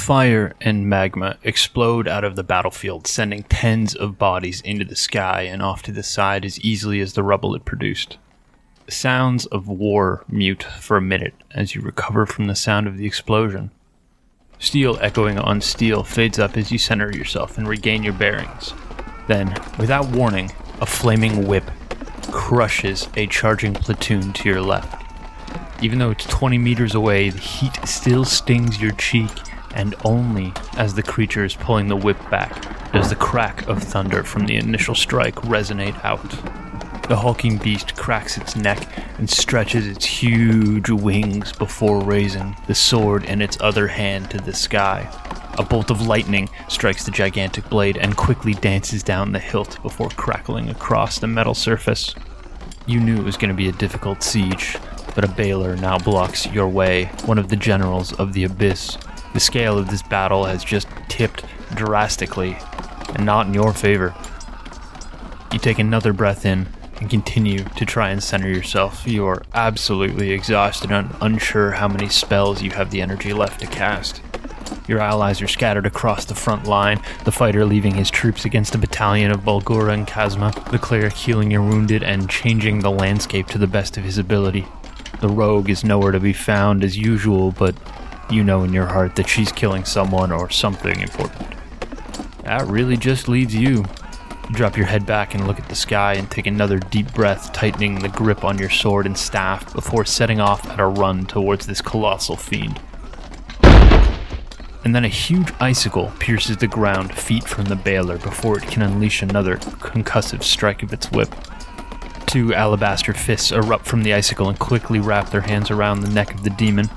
Fire and magma explode out of the battlefield, sending tens of bodies into the sky and off to the side as easily as the rubble it produced. The sounds of war mute for a minute as you recover from the sound of the explosion. Steel echoing on steel fades up as you center yourself and regain your bearings. Then, without warning, a flaming whip crushes a charging platoon to your left. Even though it's 20 meters away, the heat still stings your cheek, and only as the creature is pulling the whip back does the crack of thunder from the initial strike resonate out. The hulking beast cracks its neck and stretches its huge wings before raising the sword in its other hand to the sky. A bolt of lightning strikes the gigantic blade and quickly dances down the hilt before crackling across the metal surface. You knew it was going to be a difficult siege, but a Balor now blocks your way, one of the generals of the Abyss. The scale of this battle has just tipped drastically, and not in your favor. You take another breath in and continue to try and center yourself. You are absolutely exhausted and unsure how many spells you have the energy left to cast. Your allies are scattered across the front line, the fighter leaving his troops against a battalion of Bulgura and Kazma, the cleric healing your wounded and changing the landscape to the best of his ability. The rogue is nowhere to be found as usual, but you know in your heart that she's killing someone or something important. That really just leaves you. Drop your head back and look at the sky and take another deep breath, tightening the grip on your sword and staff before setting off at a run towards this colossal fiend. And then a huge icicle pierces the ground feet from the Balor before it can unleash another concussive strike of its whip. Two alabaster fists erupt from the icicle and quickly wrap their hands around the neck of the demon.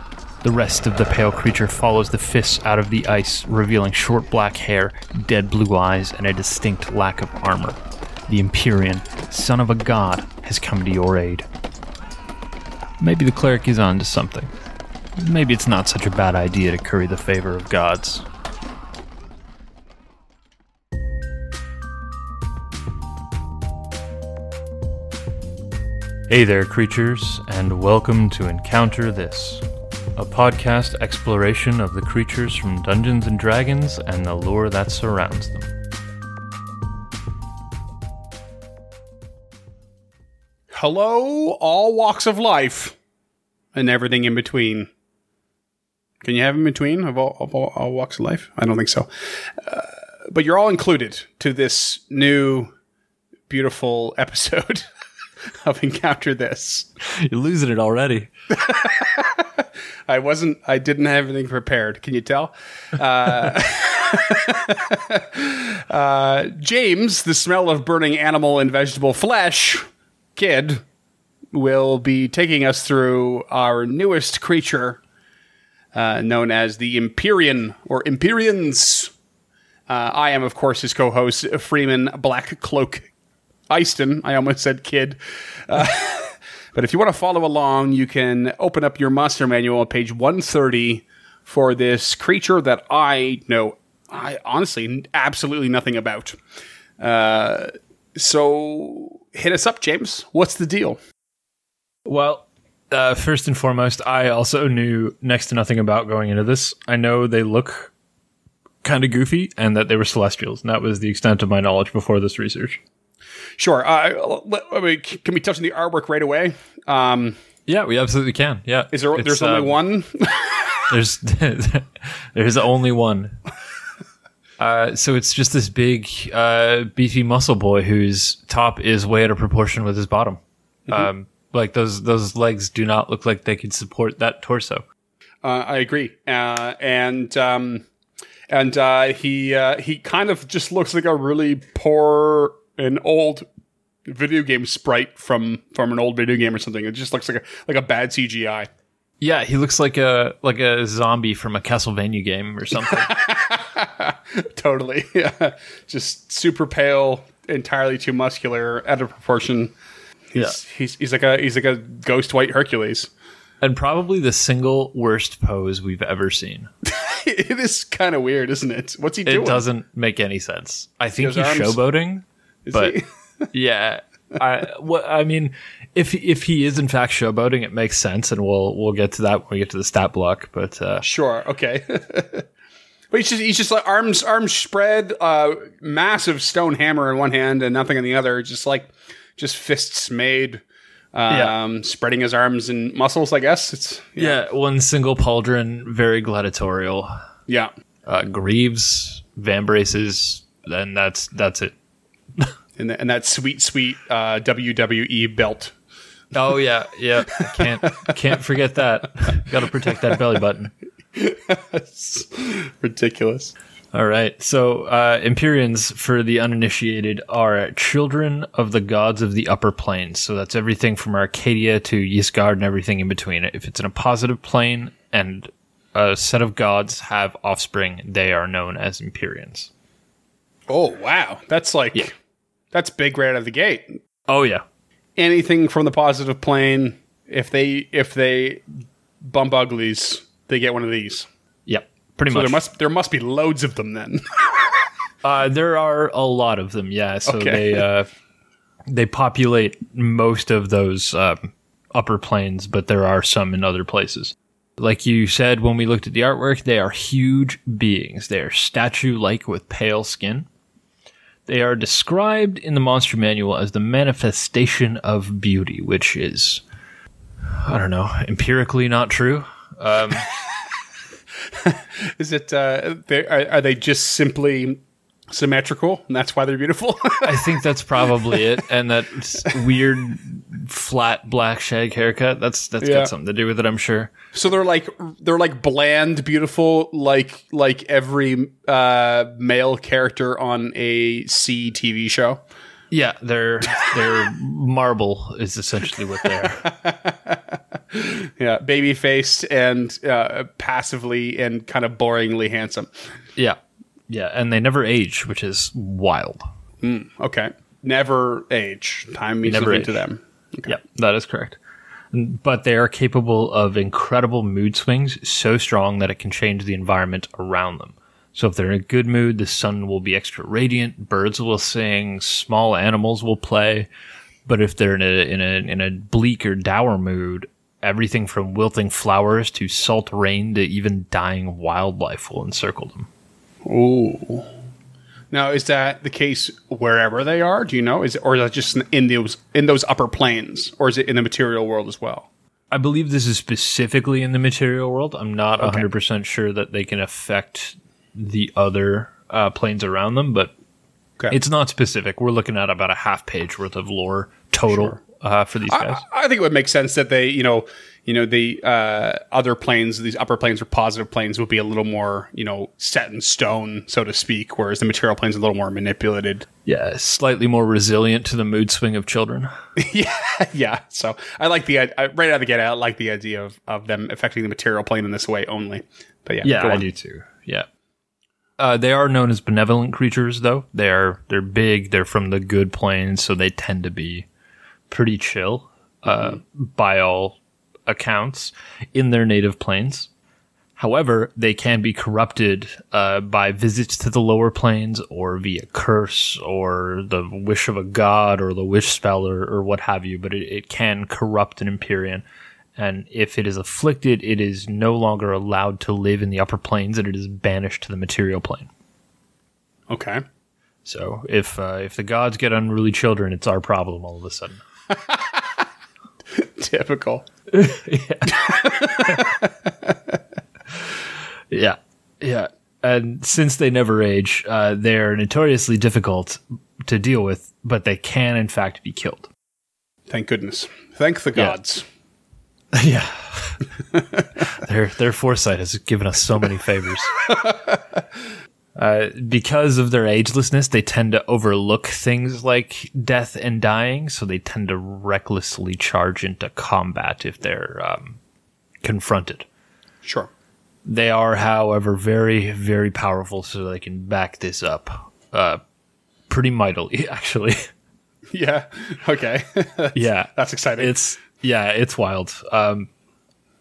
The rest of the pale creature follows the fists out of the ice, revealing short black hair, dead blue eyes, and a distinct lack of armor. The Empyrean, son of a god, has come to your aid. Maybe the cleric is on to something. Maybe it's not such a bad idea to curry the favor of gods. Hey there, creatures, and welcome to Encounter This, a podcast exploration of the creatures from Dungeons and Dragons and the lore that surrounds them. Hello, all walks of life and everything in between. Can you have in between of all, of all, all walks of life? I don't think so. Uh, but you're all included to this new, beautiful episode of Encounter This. You're losing it already. I wasn't, I didn't have anything prepared. Can you tell? Uh, uh, James, the smell of burning animal and vegetable flesh kid, will be taking us through our newest creature, uh, known as the Empyrean or Empyreans. Uh, I am, of course, his co-host Freeman Black Cloak Easton. I almost said kid. But if you want to follow along, you can open up your monster manual on page 130 for this creature that I know, I honestly absolutely nothing about. Uh, so hit us up, James. What's the deal? Well, uh, first and foremost, I also knew next to nothing about going into this. I know they look kind of goofy and that they were celestials, and that was the extent of my knowledge before this research. Sure. Uh, let, can we touch on the artwork right away? Um, Yeah, we absolutely can. Yeah, is there? It's, there's only um, one. There's there's only one. Uh, so it's just this big, uh, beefy muscle boy whose top is way out of proportion with his bottom. Um, like those those legs do not look like they could support that torso. Uh, I agree. Uh, and um, and uh, he uh, he kind of just looks like a really poor and old video game sprite from from an old video game or something. It just looks like a like a bad CGI. Yeah, he looks like a like a zombie from a Castlevania game or something. totally. Yeah. Just super pale, entirely too muscular, out of proportion. He's, he's he's like a he's like a ghost white Hercules. and probably the single worst pose we've ever seen. it is kind of weird, isn't it? What's he It doesn't make any sense. I think he's arms- showboating, Is but he? yeah. I what I mean, if if he is in fact showboating, it makes sense, and we'll we'll get to that when we get to the stat block. But uh, Sure. Okay. But he's just he's just like arms arms spread, uh, massive stone hammer in one hand and nothing in the other. Just like just fists made. Um, Yeah. spreading his arms and muscles. I guess it's Yeah, one single pauldron, very gladiatorial. yeah. Uh, greaves, vambraces, and that's that's it. And, th- and that sweet sweet uh, WWE belt. Oh yeah, yeah. Can't can't forget that. Got to protect that belly button. Ridiculous. All right. So, uh, Empyreans, for the uninitiated, are children of the gods of the upper planes. So that's everything from Arcadia to Ysgard and everything in between. If it's in a positive plane and a set of gods have offspring, they are known as Empyreans. Oh wow, that's like that's big right out of the gate. Oh yeah, Anything from the positive plane, if they if they bump uglies, they get one of these. yep, pretty So much. there must there must be loads of them then. Uh, there are a lot of them, yeah. So Okay. they uh, they populate most of those um, upper planes, but there are some in other places. Like you said when we looked at the artwork, they are huge beings. They are statue-like with pale skin. They are described in the monster manual as the manifestation of beauty, which is, I don't know, empirically not true. Is it? Uh, they, are, are they just simply symmetrical, and that's why they're beautiful? I think that's probably it. And that weird flat black shag haircut. That's that's Yeah. got something to do with it, I'm sure. so they're like they're like bland, beautiful, like like every uh, male character on a C TV show. Yeah, they're they're marble is essentially what they're. Yeah, baby faced and uh, passively and kind of boringly handsome. Yeah. Yeah, and they never age, which is wild. Mm, okay, never age. Time means Never nothing age. to them. Yeah, that is correct. But they are capable of incredible mood swings, so strong that it can change the environment around them. So if they're in a good mood, the sun will be extra radiant, birds will sing, small animals will play. But if they're in a in a in a bleak or dour mood, everything from wilting flowers to salt rain to even dying wildlife will encircle them. Ooh. Now, is that the case wherever they are? Do you know? Is it, or is that just in those in those upper planes, or is it in the material world as well? I believe this is specifically in the material world. I'm not 100% sure that they can affect the other uh, planes around them, but Okay. it's not specific. We're looking at about a half page worth of lore total uh, for these guys. I, I think it would make sense that they, you know, you know, the uh, other planes, these upper planes or positive planes, would be a little more, you know, set in stone, so to speak, whereas the material planes are a little more manipulated. yeah, slightly more resilient to the mood swing of children. yeah, yeah. So I like the I, right out of the gate. I like the idea of of them affecting the material plane in this way only. But yeah, Yeah, I do too. Yeah. Uh, they are known as benevolent creatures, though. They are they're big. They're from the good plains, so they tend to be pretty chill, uh, by all accounts, in their native planes. However, they can be corrupted uh, by visits to the lower planes, or via curse, or the wish of a god, or the wish spell, or, or what have you. But it, it can corrupt an Empyrean, and if it is afflicted, it is no longer allowed to live in the upper planes, and it is banished to the material plane. Okay. So if uh, if the gods get unruly children, it's our problem all of a sudden. Typical. Yeah, yeah. And since they never age, uh, they're notoriously difficult to deal with, but they can in fact be killed. Thank goodness. Thank the gods. yeah, their their foresight has given us so many favors. Uh, because of their agelessness, they tend to overlook things like death and dying, so they tend to recklessly charge into combat if they're um, confronted. Sure. They are, however, very, very powerful, so they can back this up uh, pretty mightily, actually. Yeah. Okay. yeah, That's exciting. it's yeah, it's wild. Um,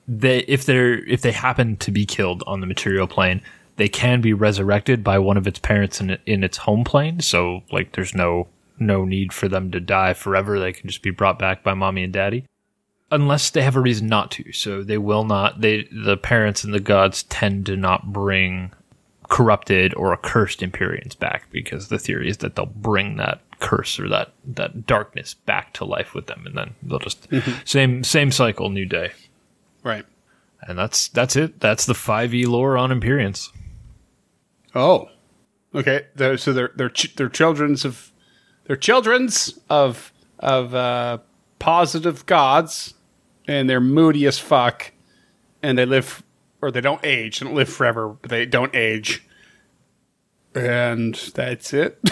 they if they're if they happen to be killed on the material plane, they can be resurrected by one of its parents in in its home plane. So like, there's no no need for them to die forever. They can just be brought back by mommy and daddy, unless they have a reason not to. So they will not. They the parents and the gods tend to not bring corrupted or accursed Empyreans back because the theory is that they'll bring that curse or that that darkness back to life with them, and then they'll just mm-hmm. same same cycle, new day, Right. and that's that's it. That's the five E lore on Empyreans. Oh. Okay. They're, so they're they're ch- they're children's of they're children's of of uh, positive gods, and they're moody as fuck, and they live or they don't age, they don't live forever, but they don't age, and that's it.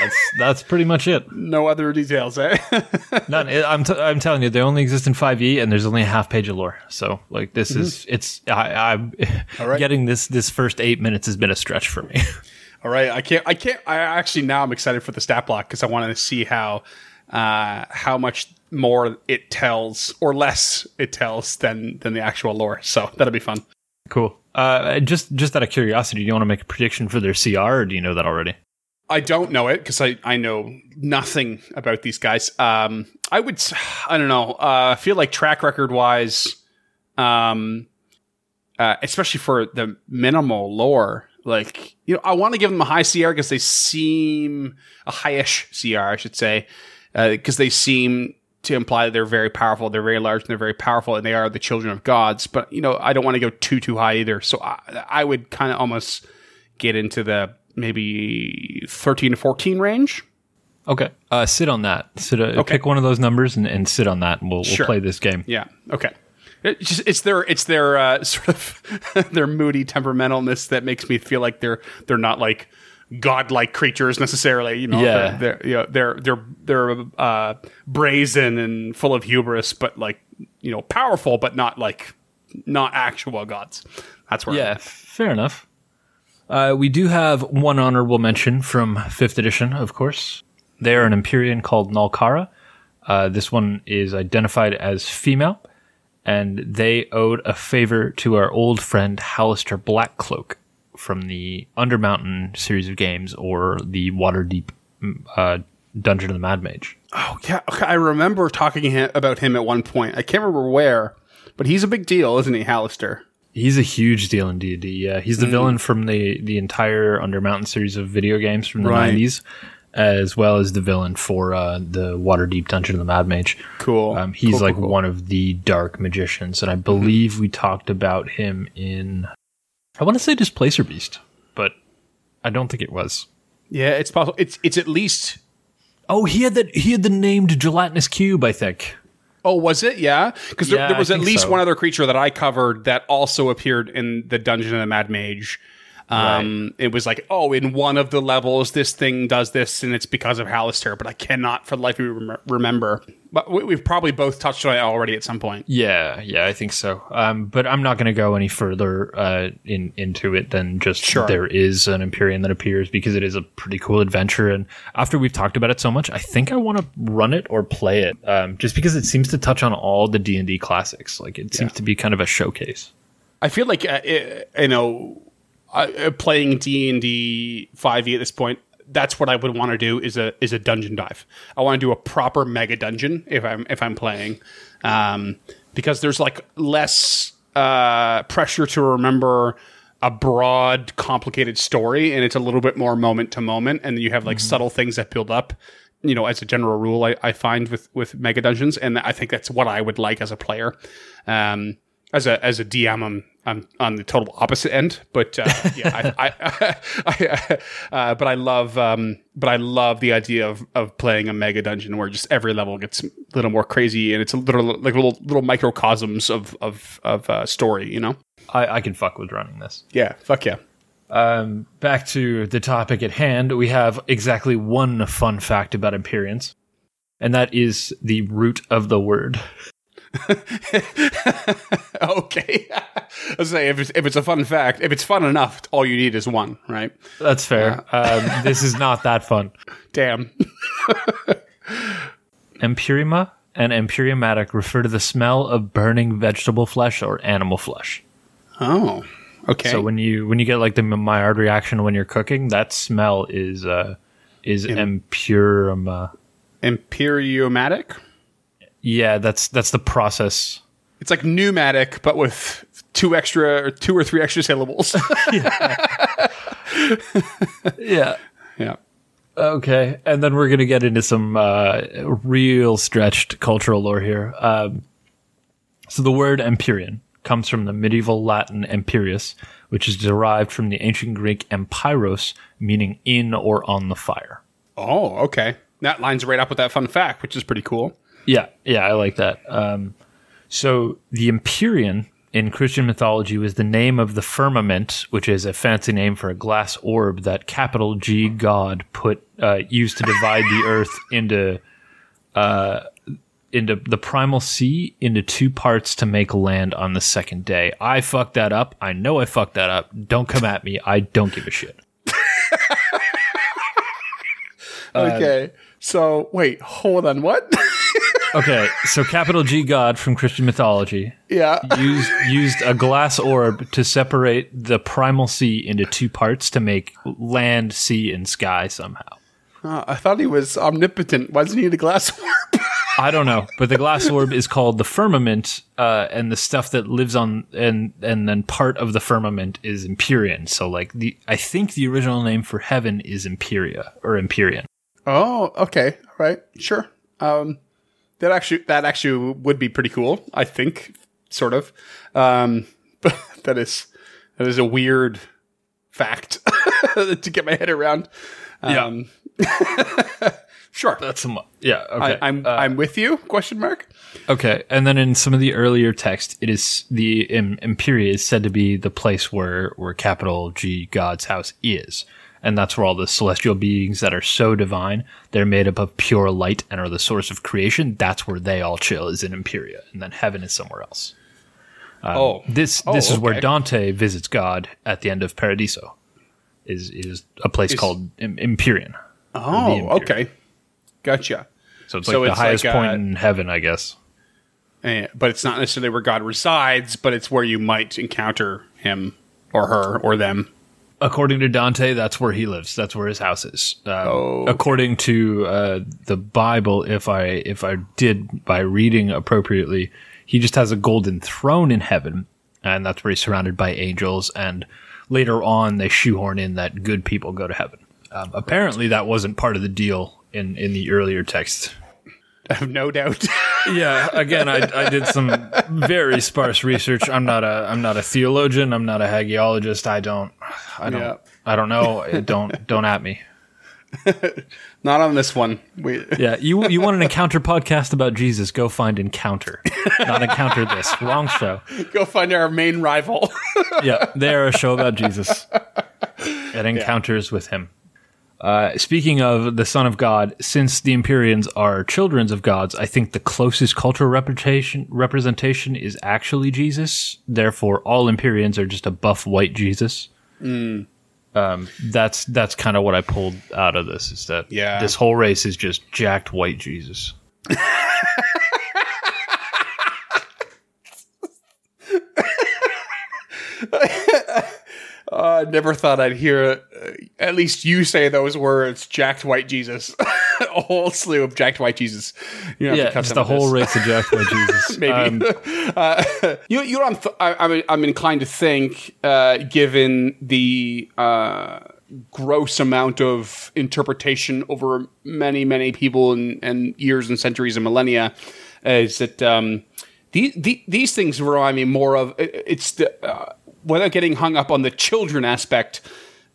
That's that's pretty much it. no other details, eh? None. I'm t- I'm telling you, they only exist in 5e, and there's only a half page of lore. So like this is it's I, I'm right. getting this this first eight minutes has been a stretch for me. All right, I can't. I can't. I actually now I'm excited for the stat block because I want to see how uh, how much more it tells or less it tells than than the actual lore. So that'll be fun. cool. Uh, just just out of curiosity, do you want to make a prediction for their CR, or do you know that already? I don't know it because I, I know nothing about these guys. Um, I would I don't know. Uh, I feel like track record wise, um, uh, especially for the minimal lore, like you know, I want to give them a high CR because they seem a highish CR, I should say, because they seem to imply that they're very powerful, they're very large, and they're very powerful, and they are the children of gods. But you know, I don't want to go too too high either. So I, I would kind of almost get into the maybe 13 to 14 range. Okay. Uh, sit on that. Sit. Uh, Okay. Pick one of those numbers and, and sit on that, and we'll, Sure. we'll play this game. Yeah. Okay. It's just it's their it's their uh, sort of their moody temperamentalness that makes me feel like they're they're not like godlike creatures necessarily. You know, Yeah. they're, they're you know they're they're they're uh, brazen and full of hubris, but like you know powerful, but not like not actual gods. That's where Yeah, fair enough. Uh, we do have one honorable mention from fifth edition, of course. They are an Empyrean called Nalkara. Uh, this one is identified as female, and they owed a favor to our old friend Halaster Blackcloak from the Undermountain series of games or the Waterdeep mm, uh, Dungeon of the Mad Mage. Oh yeah, okay, I remember talking about him at one point. I can't remember where, but he's a big deal, isn't he, Halaster? He's a huge deal in D&D. Yeah, he's the villain from the the entire Undermountain series of video games from the Right. 90s, as well as the villain for uh, the Waterdeep Dungeon of the Mad Mage. Cool. Um, he's Cool, cool, like cool. one of the dark magicians, and I believe we talked about him in. I want to say Displacer Beast, but I don't think it was. Yeah, it's possible. It's it's at least. Oh, he had that. He had the named gelatinous cube. I think. Oh, was it? Yeah, because there, Yeah, there was at least so. one other creature that I covered that also appeared in the Dungeon of the Mad Mage. Um, It was like, oh, in one of the levels, this thing does this, and it's because of Halaster, but I cannot for the life of me rem- remember. But we, we've probably both touched on it already at some point. Yeah, yeah, I think so. Um, but I'm not going to go any further uh, in into it than just Sure. there is an Empyrean that appears because it is a pretty cool adventure. And after we've talked about it so much, I think I want to run it or play it, um, just because it seems to touch on all the D and D classics. Like it seems to be kind of a showcase. I feel like uh, uh, you know, uh, playing D and D five E at this point. That's what I would want to do is a is a dungeon dive. I want to do a proper mega dungeon if I'm if I'm playing, um, because there's like less uh, pressure to remember a broad, complicated story, and it's a little bit more moment to moment, and you have like subtle things that build up. You know, as a general rule, I, I find with with mega dungeons, and I think that's what I would like as a player. Um, as a as a DM, I'm I'm on the total opposite end, but uh, yeah, I, I, I uh, but I love um, but I love the idea of of playing a mega dungeon where just every level gets a little more crazy and it's a little like little little microcosms of of of uh, story, you know? I, I can fuck with running this. Yeah, fuck yeah. Um, back to the topic at hand, we have exactly one fun fact about Empyreans, and that is the root of the word. okay, I say if it's if it's a fun fact, if it's fun enough, all you need is one, right? That's fair. Um, this is not that fun. Damn. Empyrema and empyrematic refer to the smell of burning vegetable flesh or animal flesh. Oh, okay. So when you when you get like the Maillard reaction when you're cooking, that smell is uh is empyrema. Imperiomatic. Yeah, that's that's the process. It's like pneumatic, but with two extra, or two or three extra syllables. yeah. Yeah. Okay, and then we're gonna get into some uh, real stretched cultural lore here. Um, so the word Empyrean comes from the medieval Latin Empyreus, which is derived from the ancient Greek empyros, meaning in or on the fire. Oh, okay. That lines right up with that fun fact, which is pretty cool. Yeah, yeah, I like that. Um, so the Empyrean in Christian mythology was the name of the firmament, which is a fancy name for a glass orb that capital G God put uh, used to divide the earth into uh, into the primal sea into two parts to make land on the second day. I fucked that up. I know I fucked that up. Don't come at me. I don't give a shit. Okay. so wait, hold on. What? Okay, so capital G God from Christian mythology yeah. used used a glass orb to separate the primal sea into two parts to make land, sea, and sky somehow. Uh, I thought he was omnipotent. Why doesn't he need a glass orb? I don't know, but the glass orb is called the firmament, uh, and the stuff that lives on and and then part of the firmament is Empyrean. So like the I think the original name for heaven is Imperia or Empyrean. oh, okay. All right. Sure. Um, that actually that actually would be pretty cool. I think, sort of. Um, but that is that is a weird fact to get my head around. Um, sure. That's some yeah. Okay, I, I'm Uh, I'm with you? Question mark. Okay, and then in some of the earlier text, it is the Imperia is said to be the place where where capital G God's house is, and that's where all the celestial beings that are so divine they're made up of pure light and are the source of creation. That's where they all chill is in Imperia, and then heaven is somewhere else. Um, Oh. this Oh, this is where. Dante visits God at the end of Paradiso. Is is a place called Im- Empyrean. Oh, Empyrean. okay. Gotcha. So it's So like it's the highest like, point uh, in heaven, I guess. Eh, but it's not necessarily where God resides, but it's where you might encounter him or her or them. According to Dante, that's where he lives. That's where his house is. Um, Oh, okay. According to uh, the Bible, if I if I did by reading appropriately, he just has a golden throne in heaven, and that's where he's surrounded by angels. And later on, they shoehorn in that good people go to heaven. Um, apparently, that wasn't part of the deal in in the earlier text. I have no doubt. Yeah, again, I, I did some very sparse research. I'm not a I'm not a theologian. I'm not a hagiologist. I don't I don't Yeah. I don't know. Don't don't at me. not on this one. We, Yeah, you you want an encounter podcast about Jesus? Go find Encounter, not Encounter this. Wrong show. go find our main rival. Yeah, they're a show about Jesus and encounters with him. Uh, speaking of the Son of God, since the Empyreans are children of gods, I think the closest cultural representation representation is actually Jesus. Therefore, all Empyreans are just a buff white Jesus. Um, that's that's kind of what I pulled out of this. Is that Yeah. this whole race is just jacked white Jesus. I never thought I'd hear uh, at least you say those words, jacked white Jesus. a whole slew of jacked white Jesus. You Yeah, just the whole this. race of jacked white Jesus. maybe. Um, uh, you, you know, I'm, th- I, I'm, I'm inclined to think, uh, given the uh, gross amount of interpretation over many, many people and, and years and centuries and millennia, is that um, the, the, these things remind me more of it- it's the uh, without getting hung up on the children aspect.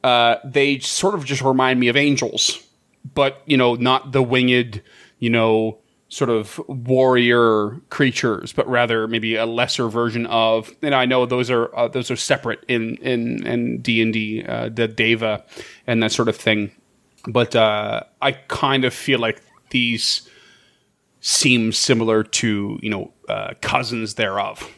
Uh, they sort of just remind me of angels but you know, not the winged, you know, sort of warrior creatures, but rather maybe a lesser version of. And I know those are uh, those are separate in in in D and D, uh, the Deva and that sort of thing. But uh, I kind of feel like these seem similar to you know uh, cousins thereof.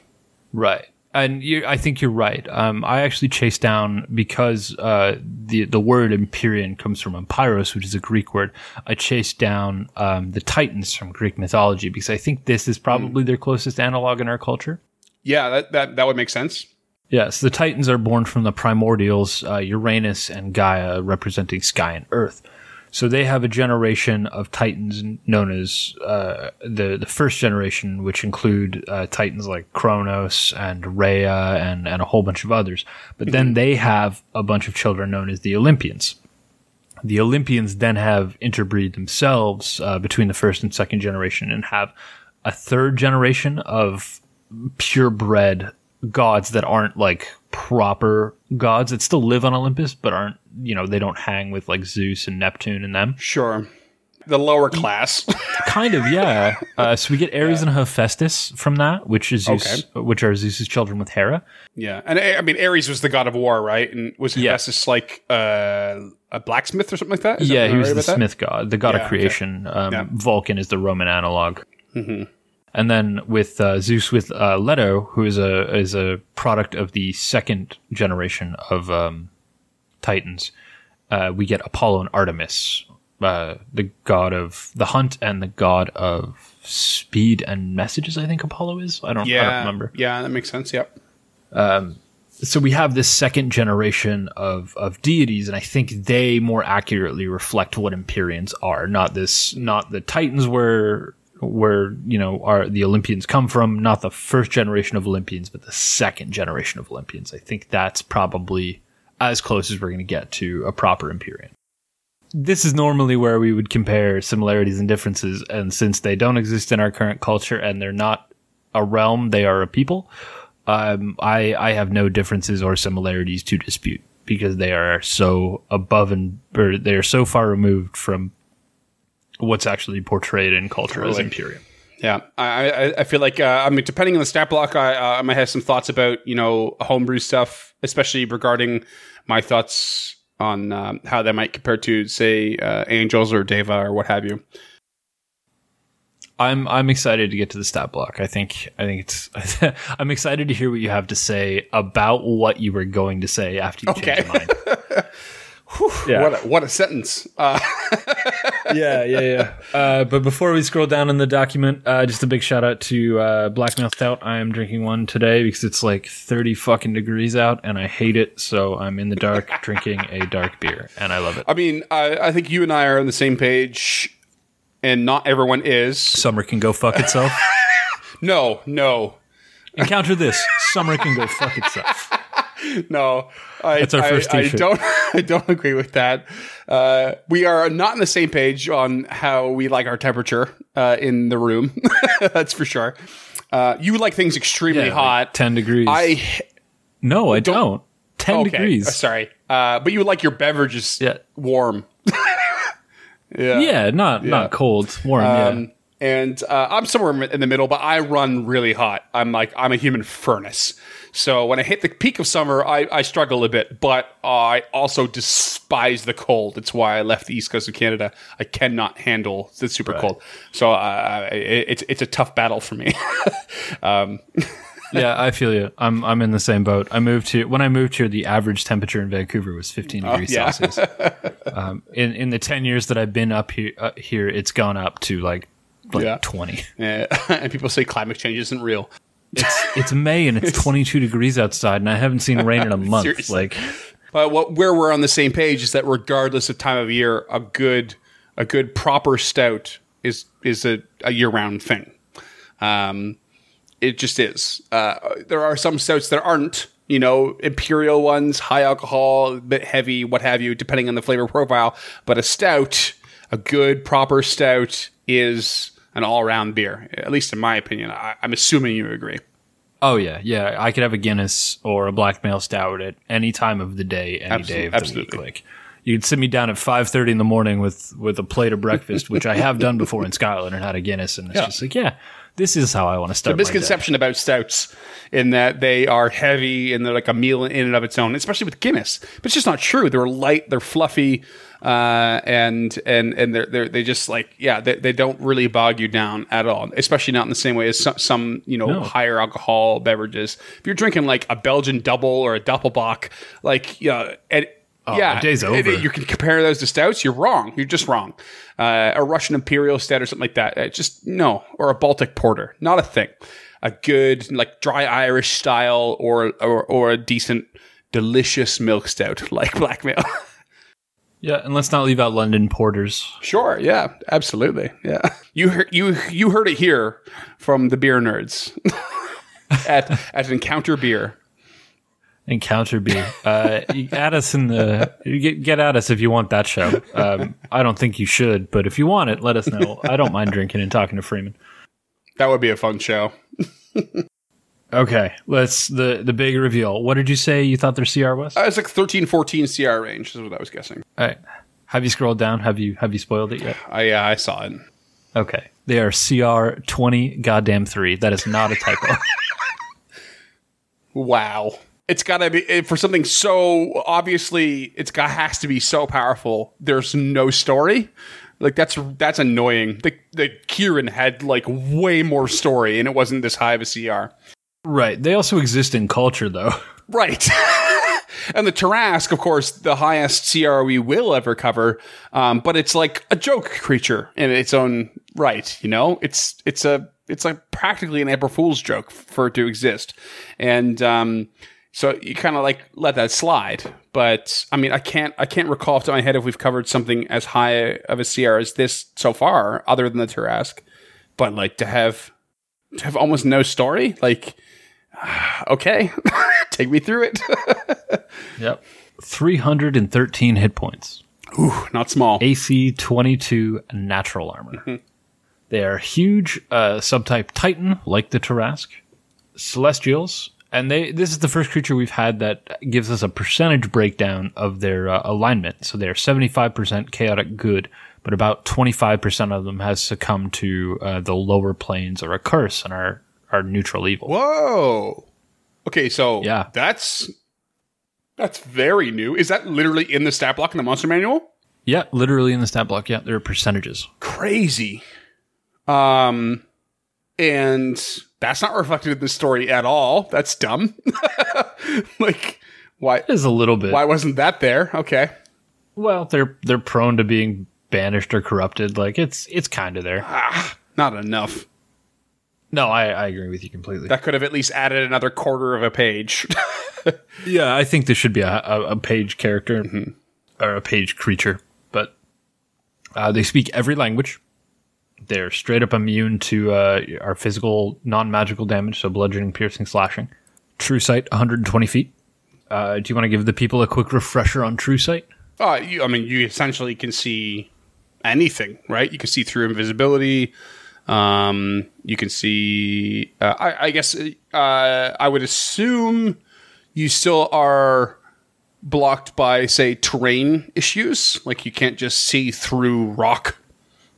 Right. And you, I think you're right. Um, I actually chased down because uh, the the word Empyrean comes from Empyros, which is a Greek word. I chased down um, the Titans from Greek mythology because I think this is probably their closest analog in our culture. Yeah, that that, that would make sense. Yes, the Titans are born from the primordials, uh, Uranus and Gaia representing sky and earth. So they have a generation of titans known as uh, the the first generation, which include uh, titans like Kronos and Rhea and and a whole bunch of others. But then they have a bunch of children known as the Olympians. The Olympians then have interbreed themselves uh, between the first and second generation and have a third generation of purebred gods that aren't like proper gods that still live on Olympus, but aren't you know they don't hang with like Zeus and Neptune and them. Sure. The lower class. kind of, yeah. Uh, so we get Ares and Hephaestus from that, which is Zeus, okay. which are Zeus's children with Hera. Yeah, and I mean Ares was the god of war, right? And was Hephaestus yeah. like uh, a blacksmith or something like that? Is yeah, that he was the smith that? god, the god yeah, of creation. Okay. Um, yeah. Vulcan is the Roman analog. Mm-hmm. And then with uh, Zeus with uh, Leto, who is a is a product of the second generation of um, Titans, uh, we get Apollo and Artemis, uh, the god of the hunt and the god of speed and messages. I think Apollo is. I don't. Yeah, I don't remember. Yeah, that makes sense. Yep. Um, so we have this second generation of of deities, and I think they more accurately reflect what Empyreans are. Not this, not the Titans were where you know are the Olympians come from, not the first generation of Olympians, but the second generation of Olympians. I think that's probably as close as we're going to get to a proper Empyrean. This is normally where we would compare similarities and differences, and since they don't exist in our current culture and they're not a realm, they are a people. Um, I I have no differences or similarities to dispute because they are so above and or they are so far removed from what's actually portrayed in culture totally. as Imperium. Yeah, I, I feel like uh, I mean, depending on the stat block, I, uh, I might have some thoughts about you know homebrew stuff, especially regarding my thoughts on um, how that might compare to say uh, Angels or Deva or what have you. I'm I'm excited to get to the stat block. I think I think it's I'm excited to hear what you have to say about what you were going to say after you okay. changed your mind. Whew, yeah. What a, what a sentence. Uh. yeah, yeah, yeah. Uh, but before we scroll down in the document, uh, just a big shout out to uh, Black Male Stout. I am drinking one today because it's like 30 fucking degrees out and I hate it. So I'm in the dark drinking a dark beer and I love it. I mean, I, I think you and I are on the same page and not everyone is. Summer can go fuck itself. no, no. Encounter this. Summer can go fuck itself. no, I, that's our first I, I, don't. I don't agree with that. Uh, we are not on the same page on how we like our temperature uh, in the room. that's for sure. Uh, you like things extremely yeah, hot, like ten degrees. I no, I don't. don't. Ten okay. degrees. Uh, sorry, uh, but you like your beverages yeah. warm. yeah, yeah, not yeah. not cold, warm. Um, yeah and uh, I'm somewhere in the middle, but I run really hot. I'm like I'm a human furnace. So when I hit the peak of summer, I, I struggle a bit, but I also despise the cold. It's why I left the east coast of Canada. I cannot handle the super right. cold. So uh, it, it's it's a tough battle for me. um, yeah, I feel you. I'm I'm in the same boat. I moved here when I moved here. The average temperature in Vancouver was 15 degrees yeah. Celsius. um, in in the 10 years that I've been up here, uh, here it's gone up to like like yeah. 20. Yeah. and people say climate change isn't real. It's it's May and it's 22 degrees outside, and I haven't seen rain in a month. Seriously. Like, but what where we're on the same page is that regardless of time of year, a good a good proper stout is is a, a year round thing. Um, it just is. Uh, there are some stouts that aren't. You know, imperial ones, high alcohol, a bit heavy, what have you, depending on the flavor profile. But a stout, a good proper stout, is an all round beer, at least in my opinion. I, am assuming you agree. Oh yeah, yeah. I could have a Guinness or a black male stout at any time of the day, any absolutely, day of the absolutely. week. Like you could sit me down at five thirty in the morning with with a plate of breakfast, which I have done before in Scotland and had a Guinness, and it's yeah. just like, yeah, this is how I want to start. The misconception about stouts in that they are heavy and they're like a meal in and of its own, especially with Guinness. But it's just not true. They're light, they're fluffy, uh, and and and they're, they're they just like yeah, they, they don't really bog you down at all. Especially not in the same way as some, some you know no. higher alcohol beverages. If you're drinking like a Belgian double or a Doppelbock, like you know, and Oh, yeah, day's over. you can compare those to stouts. You're wrong. You're just wrong. Uh, a Russian Imperial stout or something like that. Uh, just no, or a Baltic Porter. Not a thing. A good like dry Irish style or or, or a decent delicious milk stout like Black Male. Yeah, and let's not leave out London Porters. Sure. Yeah. Absolutely. Yeah. You heard you you heard it here from the beer nerds at at Encounter Beer. Encounter beer. Uh, us in the get, get at us if you want that show. Um, I don't think you should, but if you want it, let us know. I don't mind drinking and talking to Freeman. That would be a fun show. Okay, let's the the big reveal. What did you say you thought their CR was? Uh, it's like 13, 14 CR range is what I was guessing. All right. Have you scrolled down? Have you have you spoiled it yet? I uh, I saw it. Okay. They are CR twenty goddamn three. That is not a typo. Wow. It's got to be it- for something so obviously it's got has to be so powerful. There's no story. Like that's that's annoying. The the Ki-rin had like way more story and it wasn't this high of a CR. Right. They also exist in culture though. Right. and the Tarrasque, of course, the highest CR we will ever cover. Um, but it's like a joke creature in its own right. You know, it's it's a it's like practically an April Fool's joke for it to exist, and um, so you kind of like let that slide. But I mean, I can't I can't recall off of my head if we've covered something as high of a CR as this so far, other than the Tarrasque. But like to have to have almost no story, like okay, take me through it. Yep. Three hundred and thirteen hit points. Ooh, not small. AC 22 natural armor. They are huge uh, subtype Titan, like the Tarrasque, Celestials, and they. This is the first creature we've had that gives us a percentage breakdown of their uh, alignment. So they are 75% chaotic good, but about 25% of them has succumbed to uh, the lower planes or a curse and are are neutral evil. Whoa. Okay, so Yeah. that's that's very new. Is that literally in the stat block in the monster manual? Yeah, literally in the stat block. Yeah, there are percentages. Crazy. Um, and that's not reflected in the story at all. That's dumb. like, why? It is a little bit. Why wasn't that there? Okay. Well, they're they're prone to being banished or corrupted. Like it's it's kind of there. Ah, Not enough. No, I, I agree with you completely. That could have at least added another quarter of a page. yeah, I think this should be a, a, a page character or a page creature. But uh, they speak every language. They're straight up immune to uh, our physical, non magical damage, so bludgeoning, piercing, slashing. True sight, 120 feet. Uh, do you want to give the people a quick refresher on True Sight? Uh, you, I mean, you essentially can see anything, right? You can see through invisibility. Um, you can see. Uh, I, I guess uh, I would assume you still are blocked by, say, terrain issues. Like you can't just see through rock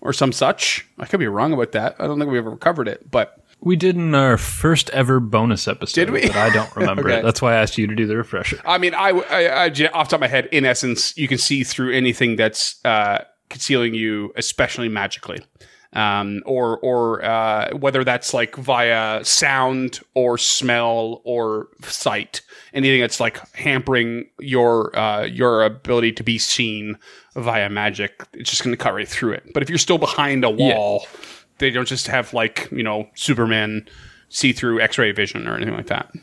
or some such. I could be wrong about that. I don't think we ever covered it, but We did in our first ever bonus episode. Did we? But I don't remember Okay. it. That's why I asked you to do the refresher. I mean, I, I, I off the top of my head, in essence, you can see through anything that's uh, concealing you, especially magically, um, or or uh, whether that's like via sound or smell or sight, anything that's like hampering your uh, your ability to be seen via magic, it's just going to cut right through it. But if you're still behind a wall, they don't just have like you know Superman see through X-ray vision or anything like that.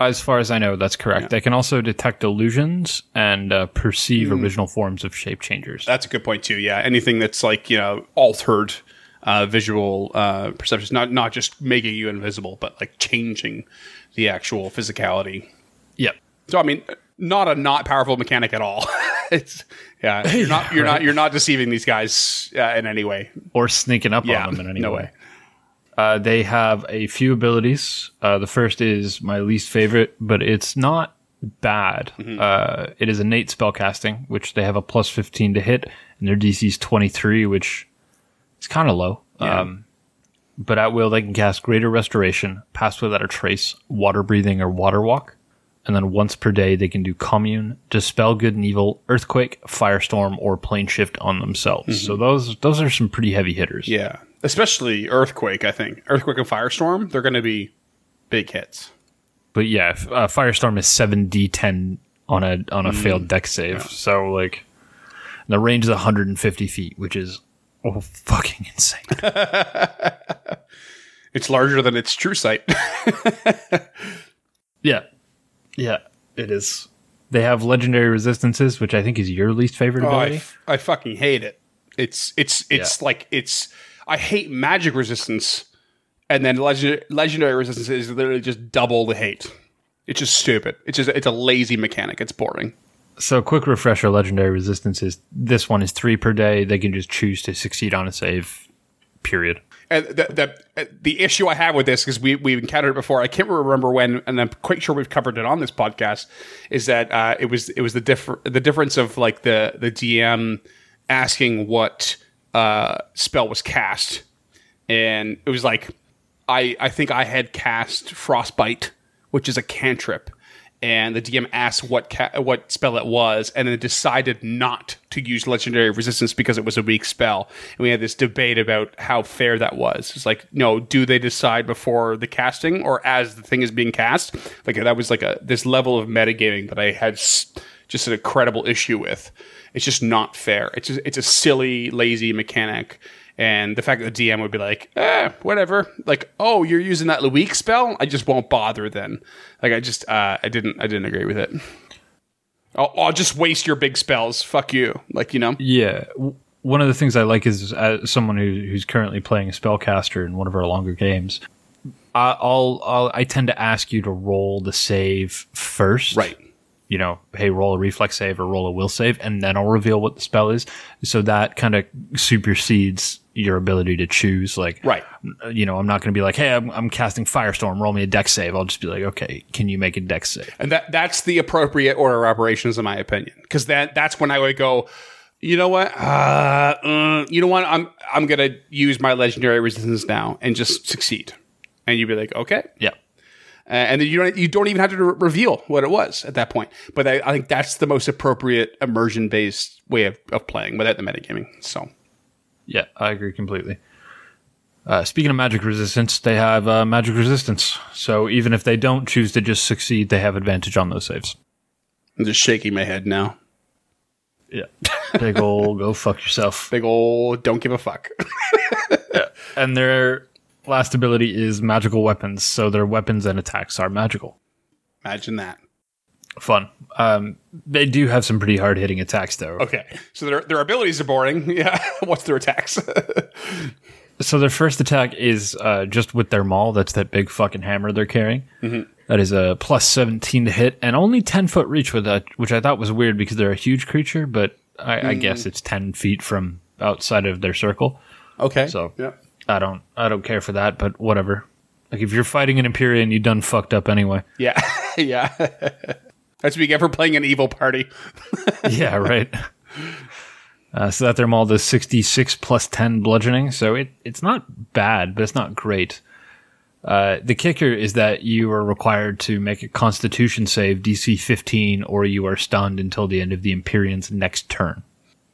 As far as I know, that's correct. They can also detect illusions and uh, perceive original forms of shape changers. That's a good point too. Yeah, anything that's like you know altered uh, visual uh, perceptions, not not just making you invisible, but like changing the actual physicality. Yep. So I mean, not a not powerful mechanic at all. it's yeah, you're not you're not you're not deceiving these guys uh, in any way. Or sneaking up Yeah, on them in any no way. way. Uh, they have a few abilities. Uh, the first is my least favorite, but it's not bad. Mm-hmm. Uh, it is innate spellcasting, which they have a plus 15 to hit, and their DC is 23, which is kind of low. Yeah. Um, but at will, they can cast Greater Restoration, Pass Without a Trace, Water Breathing, or Water Walk. And then once per day, they can do Commune, Dispel Good and Evil, Earthquake, Firestorm, or Plane Shift on themselves. So those those are some pretty heavy hitters. Mm-hmm. Yeah, especially earthquake. I think earthquake and firestorm. They're going to be big hits. But yeah, if, uh, Firestorm is seven D ten on a on a failed Dex save. So like, the range is 150 feet, which is oh fucking insane. It's larger than its true sight. yeah, yeah, it is. They have legendary resistances, which I think is your least favorite Oh, I, ability. f- I fucking hate it. It's it's it's like it's I hate magic resistance, and then legend, legendary resistance is literally just double the hate. It's just stupid. It's just it's a lazy mechanic. It's boring. So, quick refresher: legendary resistance is This one is three per day. They can just choose to succeed on a save. Period. And the the the issue I have with this because we we've encountered it before. I can't remember when, and I'm quite sure we've covered it on this podcast. Is that uh, it was it was the differ the difference of like the the DM asking what uh, spell was cast, and it was like I I think I had cast frostbite, which is a cantrip. And the DM asked what ca- what spell it was, and then decided not to use legendary resistance because it was a weak spell. And we had this debate about how fair that was. It's like, no, do they decide before the casting or as the thing is being cast? Like that was like a this level of metagaming that I had s- just an incredible issue with. It's just not fair. It's just, it's a silly, lazy mechanic. And the fact that the DM would be like, eh, whatever. Like, oh, you're using that weak spell? I just won't bother then. Like, I just, uh, I didn't, I didn't agree with it. I'll, I'll just waste your big spells. Fuck you. Like, you know? Yeah. One of the things I like is as someone who, who's currently playing a spellcaster in one of our longer games. I- I'll, I'll I tend to ask you to roll the save first, Right. You know, hey, roll a reflex save or roll a will save, and then I'll reveal what the spell is. So that kind of supersedes your ability to choose. Like, Right. You know, I'm not going to be like, hey, I'm, I'm casting Firestorm, roll me a dex save. I'll just be like, okay, can you make a dex save? And that that's the appropriate order of operations, in my opinion, because that that's when I would go. You know what? Uh, uh, you know what? I'm I'm gonna use my legendary resistance now and just succeed. And you'd be like, okay, Yeah. Uh, and then you don't you don't even have to re- reveal what it was at that point. But I, I think that's the most appropriate immersion based way of, of playing without the metagaming. So Yeah, I agree completely. Uh, speaking of magic resistance, they have uh, magic resistance. So even if they don't choose to just succeed, they have advantage on those saves. I'm just shaking my head now. Yeah. Big ol' go fuck yourself. Big old don't give a fuck. yeah. And their last ability is magical weapons. So their weapons and attacks are magical. Imagine that. Fun. Um, they do have some pretty hard hitting attacks, though. Okay, so their their abilities are boring. Yeah, what's their attacks? So their first attack is uh, just with their maul. That's that big fucking hammer they're carrying. That is a plus 17 to hit and only 10 foot reach with that, which I thought was weird because they're a huge creature, but I, I guess it's 10 feet from outside of their circle. okay, So yeah, I don't I don't care for that, but whatever. Like if you're fighting an Empyrean, you done fucked up anyway. yeah, yeah. That's what you get for playing an evil party. yeah, right. Uh, so that their maul does 66 plus 10 bludgeoning. So it, it's not bad, but it's not great. Uh, the kicker is that you are required to make a constitution save DC 15 or you are stunned until the end of the Empyrean's next turn.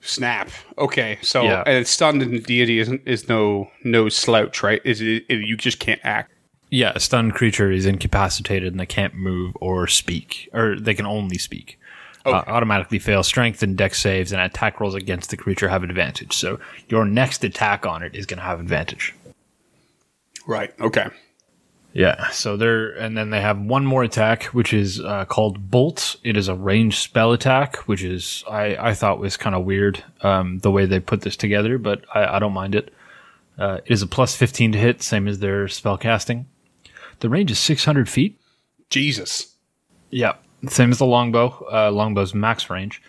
Snap. Okay, so Yeah. and it's stunned in deity isn't is no no slouch, right? Is it, it you just can't act? Yeah, a stunned creature is incapacitated and they can't move or speak, or they can only speak. Uh, automatically fail strength and dex saves, and attack rolls against the creature have advantage. So your next attack on it is going to have advantage. Right. Okay. Yeah. So they're, and then they have one more attack, which is uh, called Bolt. It is a ranged spell attack, which is I, I thought was kind of weird um, the way they put this together, but I, I don't mind it. Uh, it is a plus 15 to hit, same as their spell casting. The range is 600 feet. Jesus. Yeah, same as the longbow. Uh, longbow's max range.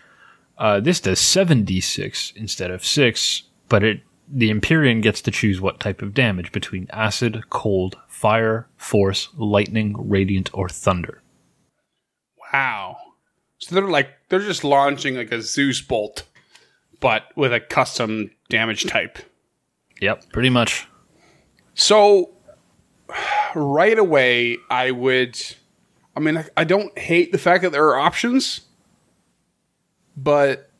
Uh, this does seven d six instead of six, but it the Empyrean gets to choose what type of damage between acid, cold, fire, force, lightning, radiant, or thunder. Wow. So they're like they're just launching like a Zeus bolt, but with a custom damage type. Yep, pretty much. So right away, I would. I mean, I, I don't hate the fact that there are options, but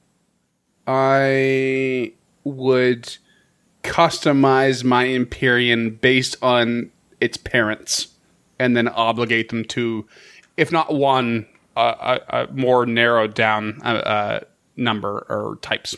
I would customize my Empyrean based on its parents, and then obligate them to, if not one, uh, a, a more narrowed down uh, uh, number or types.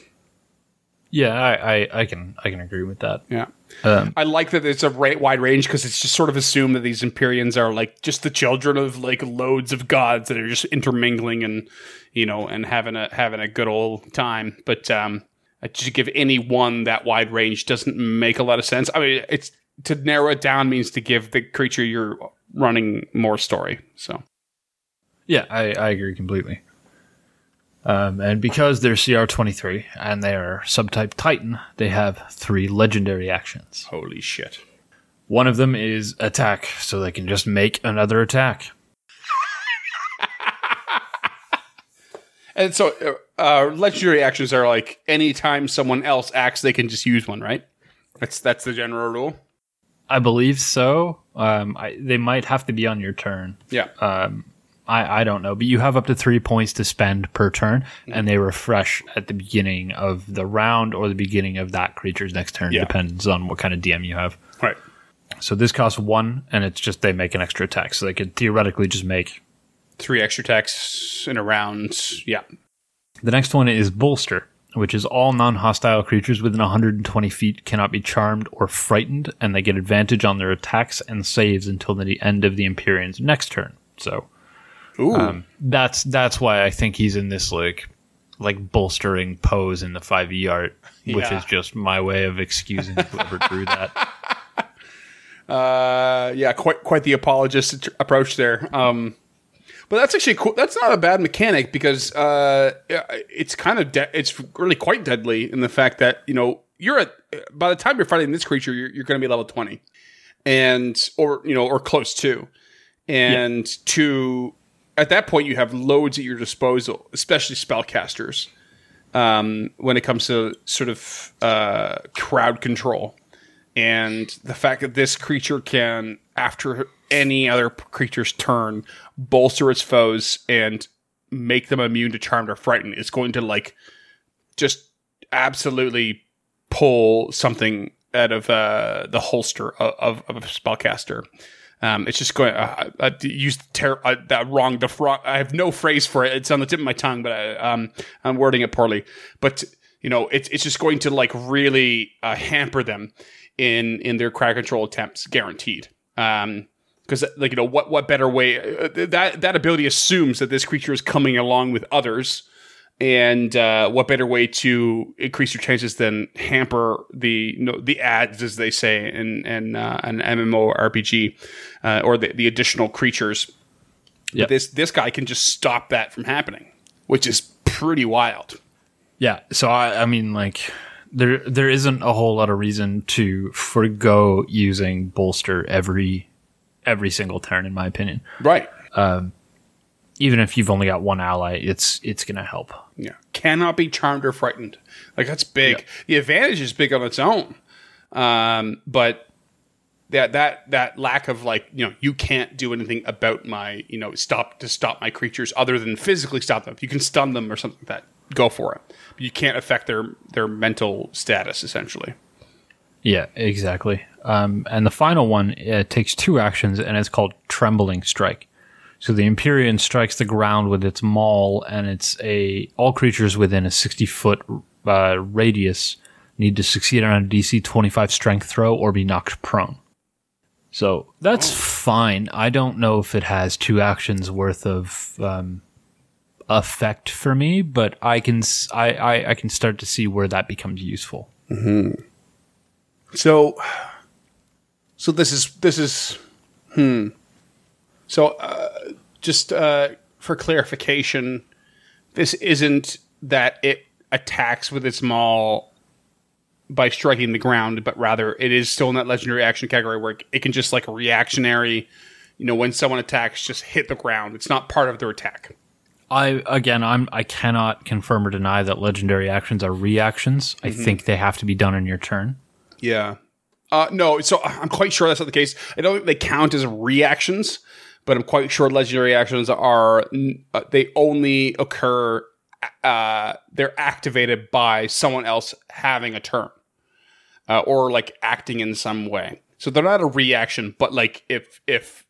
Yeah, I, I, I can I can agree with that. Yeah. Um, I like that it's a ra- wide range because it's just sort of assumed that these Empyreans are like just the children of like loads of gods that are just intermingling and you know and having a having a good old time. But um, to give any one that wide range doesn't make a lot of sense. I mean, it's to narrow it down means to give the creature you're running more story. So yeah, I, I agree completely. Um, and because they're CR23 and they are subtype Titan, they have three legendary actions. holy shit. One of them is attack, so they can just make another attack. And so, uh, uh, legendary actions are like anytime someone else acts, they can just use one, right? That's that's the general rule. I believe so. Um, I, they might have to be on your turn. Yeah. Um, I, I don't know, but you have up to three points to spend per turn, and they refresh at the beginning of the round or the beginning of that creature's next turn. Yeah. Depends on what kind of DM you have. right. So this costs one, and it's just they make an extra attack, so they could theoretically just make. Three extra attacks in a round. Yeah. The next one is bolster, which is all non-hostile creatures within 120 feet cannot be charmed or frightened, and they get advantage on their attacks and saves until the end of the Empyrean's next turn. So Ooh. Um, that's that's why I think he's in this like like bolstering pose in the five E art, which Yeah. is just my way of excusing whoever drew that. Uh, yeah, quite quite the apologist approach there. Um, but that's actually cool. That's not a bad mechanic because uh, it's kind of de- it's really quite deadly in the fact that you know you're at by the time you're fighting this creature, you're, you're going to be level twenty, and or you know or close to, and to at that point you have loads at your disposal, especially spellcasters. Um, when it comes to sort of uh, crowd control and the fact that this creature can, after any other creature's turn, bolster its foes and make them immune to charmed or frightened is going to like just absolutely pull something out of uh, the holster of, of, of a spellcaster. Um, it's just going. Uh, uh, to use the ter- uh, that wrong. The wrong. I have no phrase for it. It's on the tip of my tongue, but I, um, I'm wording it poorly. But you know, it's it's just going to like really uh, hamper them in in their crowd control attempts, guaranteed. Um, because like you know, what what better way uh, that that ability assumes that this creature is coming along with others, and uh, what better way to increase your chances than hamper the you know, the ads, as they say in in uh, an MMO RPG, uh, or the, the additional creatures. Yep. This this guy can just stop that from happening, which is pretty wild. Yeah. So I, I mean, like there there isn't a whole lot of reason to forego using bolster every every single turn, in my opinion. Right. Even if you've only got one ally, it's it's gonna help. Yeah. Cannot be charmed or frightened. Like that's big. The advantage is big on its own. Um, but that that that lack of like, you know, you can't do anything about my, you know, stop to stop my creatures other than physically stop them. You can stun them or something like that. Go for it. You can't affect their their mental status essentially. Yeah, exactly. Um, and the final one uh, takes two actions, and it's called Trembling Strike. So the Empyrean strikes the ground with its maul, and it's a all creatures within a sixty foot uh, radius need to succeed on a DC twenty five Strength throw or be knocked prone. So that's fine. I don't know if it has two actions worth of um, effect for me, but I can I, I, I can start to see where that becomes useful. So, so this is this is hmm. So, uh, just uh, for clarification, this isn't that it attacks with its maul by striking the ground, but rather it is still in that legendary action category where it can just like a reactionary. You know, when someone attacks, just hit the ground. It's not part of their attack. I again, I'm I cannot confirm or deny that legendary actions are reactions. I think they have to be done in your turn. Yeah. Uh, no, so I'm quite sure that's not the case. I don't think they count as reactions, but I'm quite sure legendary actions are uh, they only occur. Uh, they're activated by someone else having a turn, uh, or like acting in some way. So they're not a reaction, but like if if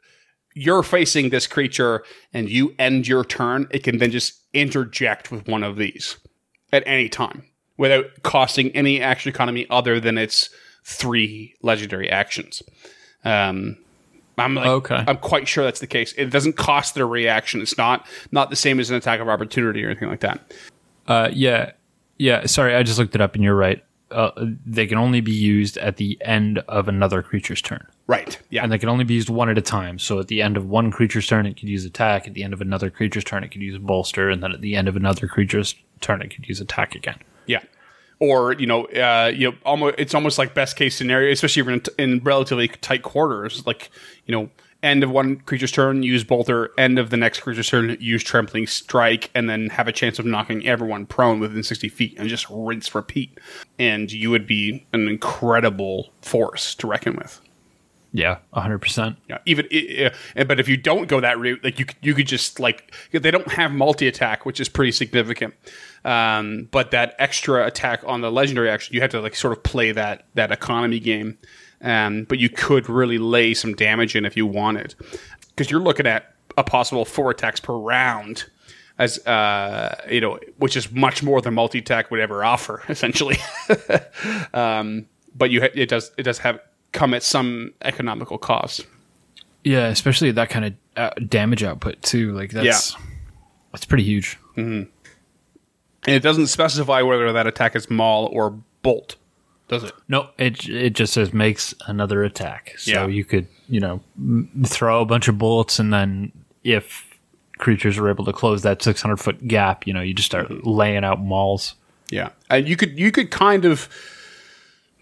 you're facing this creature and you end your turn, it can then just interject with one of these at any time without costing any action economy other than its three legendary actions. Um, I'm like, Okay. I'm quite sure that's the case. It doesn't cost their reaction. It's not not the same as an attack of opportunity or anything like that. Uh, yeah, yeah. Sorry, I just looked it up, and you're right. Uh, they can only be used at the end of another creature's turn, Right. Yeah. and they can only be used one at a time. So at the end of one creature's turn, it could use attack. At the end of another creature's turn, it could use bolster, and then at the end of another creature's turn, it could use attack again. Yeah. Or you know, uh, you know, almost it's almost like best case scenario, especially in, in relatively tight quarters. Like you know, end of one creature's turn, use bolter. End of the next creature's turn, use trampling strike, and then have a chance of knocking everyone prone within sixty feet, and just rinse repeat. And you would be an incredible force to reckon with. Yeah, hundred percent. Yeah, even but if you don't go that route, like you you could just like they don't have multi attack, which is pretty significant. Um, but that extra attack on the legendary action, you have to like sort of play that that economy game. Um, but you could really lay some damage in if you wanted, because you're looking at a possible four attacks per round. As uh, you know, which is much more than multi attack would ever offer, essentially. um, but you ha- it does it does have come at some economical cost. Yeah, especially that kind of uh, damage output too. Like that's that's pretty huge. And it doesn't specify whether that attack is maul or bolt, does it? No, it it just says makes another attack. So Yeah. you could you know m- throw a bunch of bullets, and then if creatures are able to close that six hundred foot gap, you know, you just start laying out mauls. Yeah, and you could you could kind of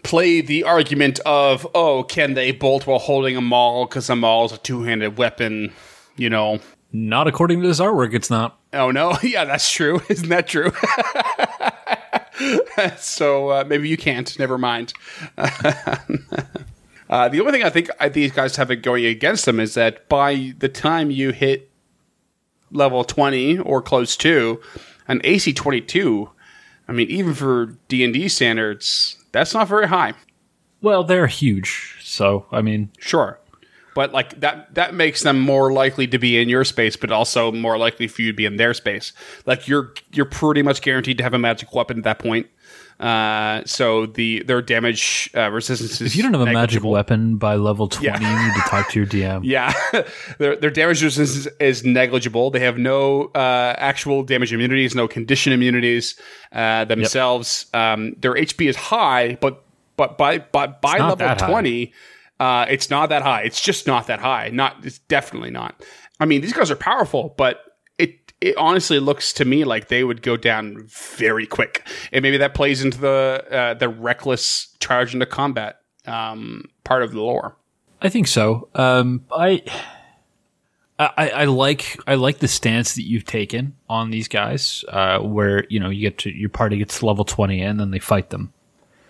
play the argument of oh, can they bolt while holding a maul because a maul is a two handed weapon, you know? Not according to this artwork, it's not. Oh no, yeah, that's true. Isn't that true? so uh, maybe you can't. Never mind. uh, the only thing I think these guys have it going against them is that by the time you hit level twenty or close to an AC twenty two, I mean, even for D and D standards, that's not very high. Well, they're huge, so I mean, Sure. But like that that makes them more likely to be in your space, but also more likely for you to be in their space. Like you're you're pretty much guaranteed to have a magic weapon at that point. Uh, so the their damage uh, resistance is if you don't have a magic weapon by level twenty, you need to talk to your DM. Yeah, their their damage resistance is negligible. They have no uh, actual damage immunities, no condition immunities uh, themselves. Um, their HP is high, but but by by by level twenty, uh, it's not that high. It's just not that high. Not it's definitely not. I mean, these guys are powerful, but it honestly looks to me like they would go down very quick, and maybe that plays into the uh, the reckless charge into combat um, part of the lore. I think so. Um, I, I, I like I like the stance that you've taken on these guys, uh, where you know you get to your party gets to level twenty and then they fight them.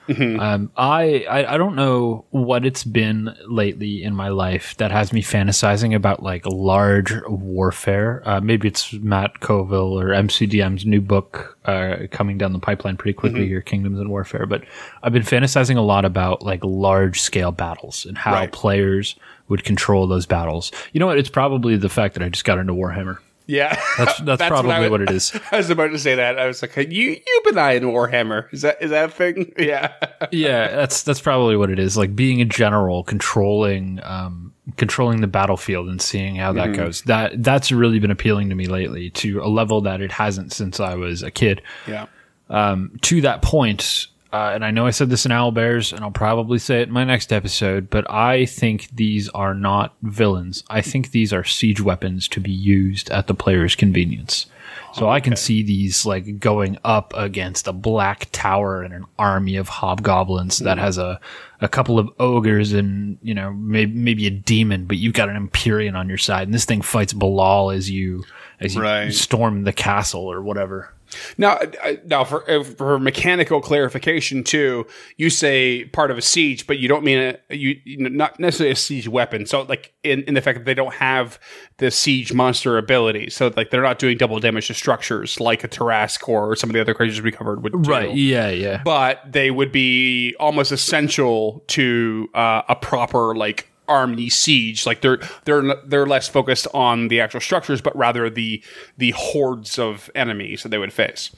Um, I, I I don't know what it's been lately in my life that has me fantasizing about like large warfare. Uh, maybe it's Matt Colville or MCDM's new book uh, coming down the pipeline pretty quickly here, Kingdoms and Warfare. But I've been fantasizing a lot about like large scale battles and how Right. players would control those battles. You know what? It's probably the fact that I just got into Warhammer. Yeah, That's that's, probably I, what it is. I was about to say that. I was like, you you've been eyeing Warhammer. Is that is that a thing? Yeah. yeah, that's that's probably what it is. Like being a general, controlling um, controlling the battlefield and seeing how that goes. That that's really been appealing to me lately to a level that it hasn't since I was a kid. yeah. Um, to that point, uh, and I know I said this in Owl Bears, and I'll probably say it in my next episode, but I think these are not villains. I think these are siege weapons to be used at the player's convenience. So I can see these like going up against a black tower and an army of hobgoblins that has a, a couple of ogres and you know maybe maybe a demon, but you've got an Empyrean on your side, and this thing fights Balor as you as you Right. storm the castle or whatever. Now, uh, now for uh, for mechanical clarification too, you say part of a siege, but you don't mean a, you, you not necessarily a siege weapon. So, like in, in the fact that they don't have the siege monster ability, so like they're not doing double damage to structures like a Tarrasque or some of the other creatures we covered would do. Right? Yeah, yeah. but they would be almost essential to uh, a proper like army siege. Like they're they're they're less focused on the actual structures, but rather the the hordes of enemies that they would face.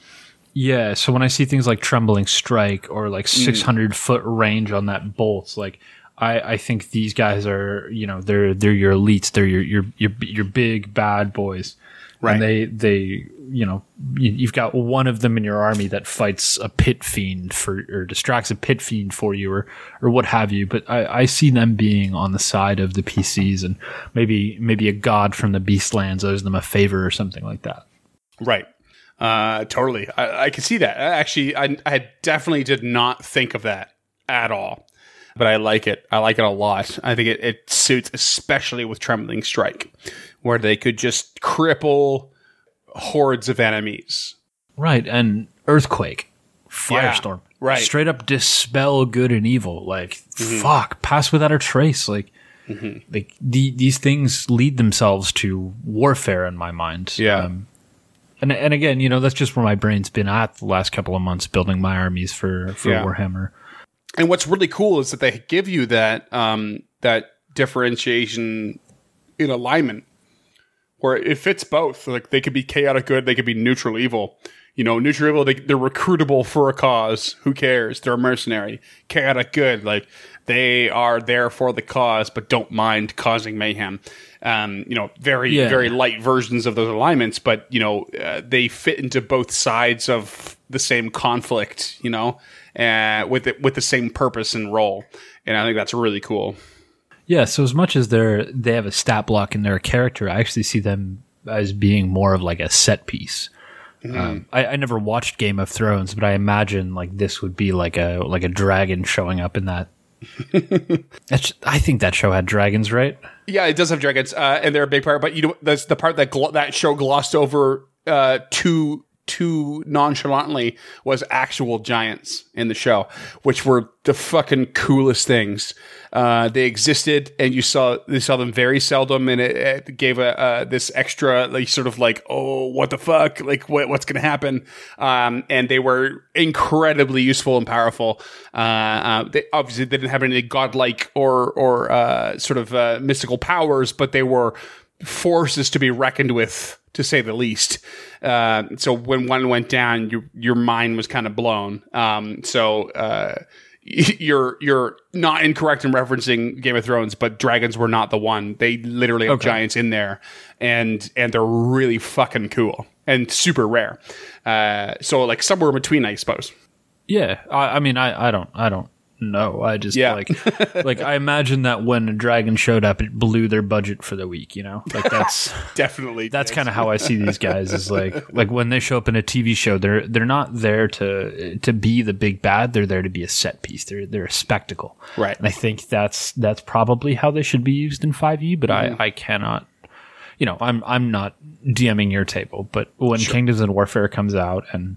Yeah, so when I see things like trembling strike or like mm. 600 foot range on that bolt, like I, I think these guys are, you know, they're they're your elites, they're your your your, your big bad boys, Right. And they they you know you, you've got one of them in your army that fights a pit fiend for or distracts a pit fiend for you or or what have you. But I, I see them being on the side of the PCs and maybe maybe a god from the Beastlands owes them a favor or something like that. Right. Uh, totally. I, I can see that. Actually, I, I definitely did not think of that at all. But I like it. I like it a lot. I think it, it suits, especially with Trembling Strike, where they could just cripple hordes of enemies. Right, and earthquake, Yeah, firestorm, right. Mm-hmm. Straight up dispel good and evil. Like fuck, pass without a trace. Like, like the, these things lead themselves to warfare in my mind. Um, Yeah. and and again, you know, that's just where my brain's been at the last couple of months, building my armies for for Yeah. Warhammer. And what's really cool is that they give you that um, that differentiation in alignment, where it fits both. Like they could be chaotic good, they could be neutral evil. You know, neutral evil, they, they're recruitable for a cause. Who cares? They're a mercenary. Chaotic good, like they are there for the cause, but don't mind causing mayhem. Um, you know, very Yeah. very light versions of those alignments, but you know, uh, they fit into both sides of the same conflict. You know, uh, with it with the same purpose and role, and I think that's really cool. Yeah, so as much as they're they have a stat block and they're a character, I actually see them as being more of like a set piece. Um, I, I never watched Game of Thrones, but I imagine like this would be like a like a dragon showing up in that. I think that show had dragons, right? Yeah, it does have dragons, uh, and they're a big part. But you know, that's the part that gl- that show glossed over uh, too too nonchalantly was actual giants in the show, which were the fucking coolest things. Uh, they existed, and you saw they saw them very seldom, and it, it gave a uh, this extra like sort of like oh what the fuck like what what's gonna happen, um, and they were incredibly useful and powerful. Uh, uh, they obviously they didn't have any godlike or or uh, sort of uh, mystical powers, but they were forces to be reckoned with, to say the least. Uh, so when one went down, your your mind was kind of blown. Um, so uh, you're you're not incorrect in referencing Game of Thrones, but dragons were not the one. They literally have Okay. giants in there, and and they're really fucking cool and super rare. Uh, so like somewhere in between, I suppose. Yeah, I, I mean, I, I don't, I don't know. I just Yeah. like, like I imagine that when a dragon showed up, it blew their budget for the week. You know, like that's Definitely, that's kind of how I see these guys. Is like, like when they show up in a TV show, they're they're not there to to be the big bad. They're there to be a set piece. They're they're a spectacle. Right. And I think that's that's probably how they should be used in Five E. But I mm-hmm. I cannot. You know, I'm I'm not DMing your table, but when Kingdoms and Warfare comes out and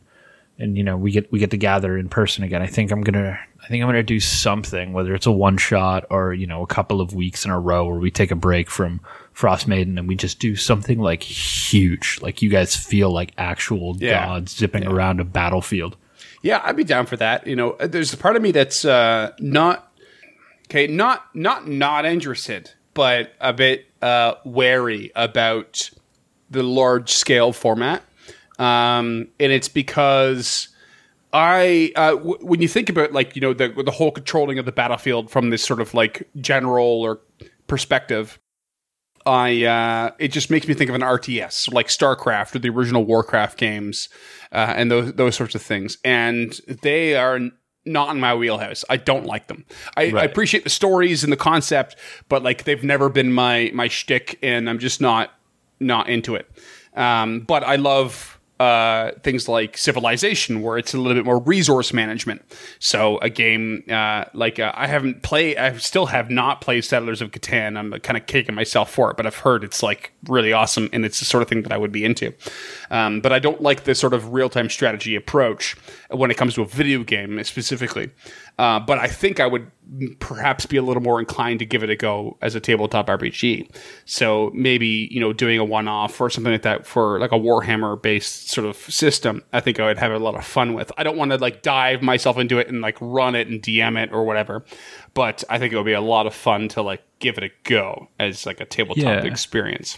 and you know we get we get to gather in person again. I think I'm gonna I think I'm gonna do something, whether it's a one shot or you know a couple of weeks in a row where we take a break from Frostmaiden and we just do something like huge, like you guys feel like actual Yeah. gods zipping around a battlefield. Yeah, I'd be down for that. You know, there's a part of me that's uh, not okay, not not not interested, but a bit uh, wary about the large scale format, um, and it's because I uh, w- when you think about like you know the the whole controlling of the battlefield from this sort of like general or perspective. I uh, it just makes me think of an RTS like StarCraft or the original Warcraft games, uh, and those those sorts of things. And they are not in my wheelhouse. I don't like them. I, I appreciate the stories and the concept, but like they've never been my my shtick, and I'm just not not into it. Um, but I love uh, things like Civilization, where it's a little bit more resource management. So a game uh, like uh, I haven't played, I still have not played Settlers of Catan. I'm kind of kicking myself for it, but I've heard it's like really awesome, and it's the sort of thing that I would be into. Um, but I don't like the sort of real time strategy approach when it comes to a video game specifically. Uh, but I think I would perhaps be a little more inclined to give it a go as a tabletop RPG. So maybe you know doing a one off or something like that for like a Warhammer based sort of system. I think I would have a lot of fun with. I don't want to like dive myself into it and like run it and DM it or whatever. But I think it would be a lot of fun to like give it a go as like a tabletop Yeah. experience.